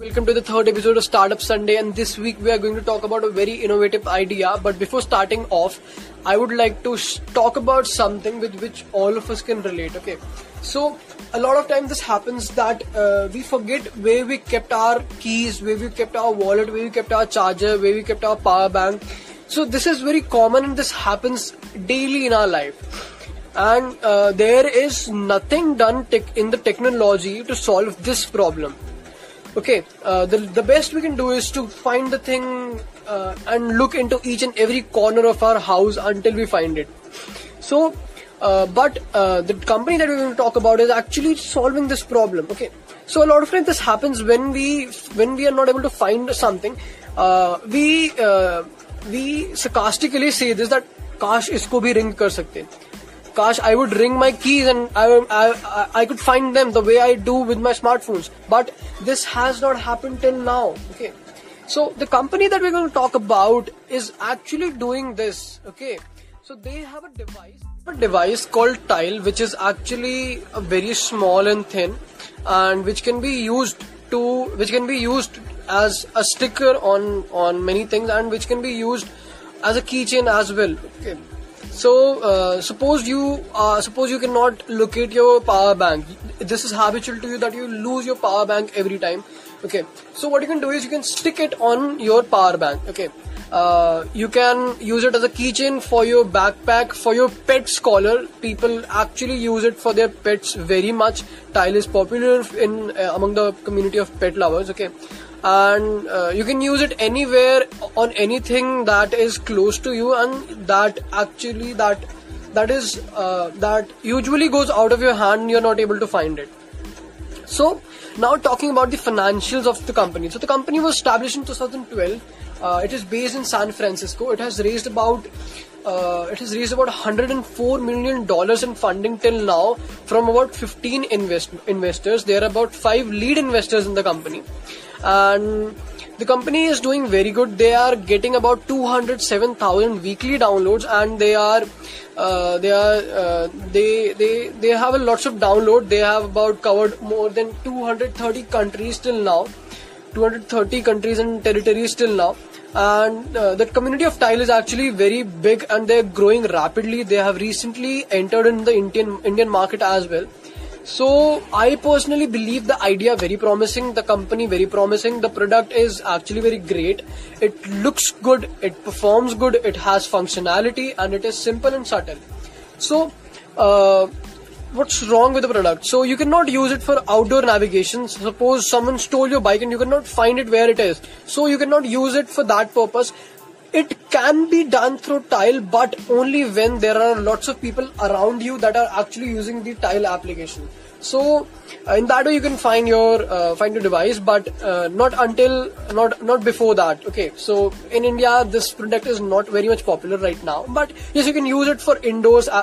Welcome to the third episode of Startup Sunday, and this week we are going to talk about a very innovative idea. But before starting off, I would like to sh- talk about something with which all of us can relate. Okay, so a lot of time this happens that uh, we forget where we kept our keys, where we kept our wallet, where we kept our charger, where we kept our power bank. So this is very common, and this happens daily in our life and uh, there is nothing done tech in the technology to solve this problem okay uh, the, the best we can do is to find the thing uh, and look into each and every corner of our house until we find it so uh, but uh, the company that we're going to talk about is actually solving this problem okay so a lot of times this happens when we when we are not able to find something uh, we uh, we sarcastically say this that काश इसको भी ring कर सकते Gosh, I would ring my keys and I, I, I could find them the way I do with my smartphones. But this has not happened till now. Okay. So the company that we're going to talk about is actually doing this. Okay. So they have a device, a device called Tile, which is actually very small and thin, and which can be used to, which can be used as a sticker on on many things, and which can be used as a keychain as well. Okay so uh, suppose you uh, suppose you cannot locate your power bank. This is habitual to you that you lose your power bank every time. Okay. So what you can do is you can stick it on your power bank. Okay. Uh, you can use it as a keychain for your backpack for your pet's collar people actually use it for their pets very much tile is popular in uh, among the community of pet lovers okay and uh, you can use it anywhere on anything that is close to you and that actually that that is uh, that usually goes out of your hand you're not able to find it. So now talking about the financials of the company. So the company was established in 2012 uh, it is based in san francisco. It has raised about uh, it has raised about 104 million dollars in funding till now from about 15 invest- investors. There are about five lead investors in the company. And the company is doing very good. They are getting about 207000 weekly downloads and they are uh, they are uh, they they they have a lots of download. They have about covered more than 230 countries till now. 230 countries and territories till now and uh, the community of tile is actually very big and they're growing rapidly they have recently entered in the indian indian market as well so I personally believe the idea very promising, the company very promising, the product is actually very great. It looks good, it performs good, it has functionality, and it is simple and subtle. So. Uh, what's wrong with the product? So you cannot use it for outdoor navigation. Suppose someone stole your bike and you cannot find it where it is. So you cannot use it for that purpose. It can be done through tile but only when there are lots of people around you that are actually using the tile application so uh, in that way you can find your uh, find your device but uh, not until not not before that. Okay so in india this product is not very much popular right now but yes you can use it for indoors uh,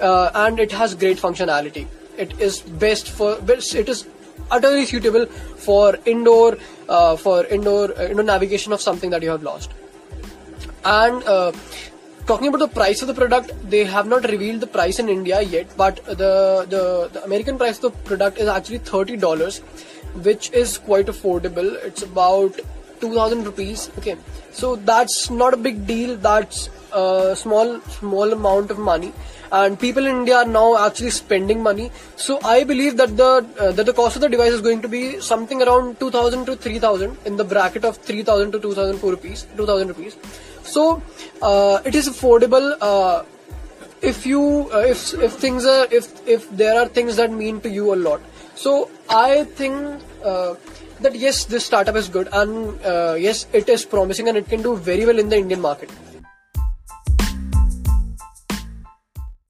uh, and it has great functionality. It is best for it is utterly suitable for indoor uh, for indoor indoor navigation of something that you have lost. And uh, talking about the price of the product, they have not revealed the price in India yet, but the, the, the American price of the product is actually $30, which is quite affordable. It's about 2000 rupees. Okay, so that's not a big deal. That's a small, small amount of money. And people in India are now actually spending money. So I believe that the uh, that the cost of the device is going to be something around 2000 to 3000 in the bracket of 3000 to 2004 rupees, 2000 rupees so uh, it is affordable uh, if you uh, if if things are if if there are things that mean to you a lot. So i think uh, that yes this startup is good and uh, yes it is promising and it can do very well in the indian market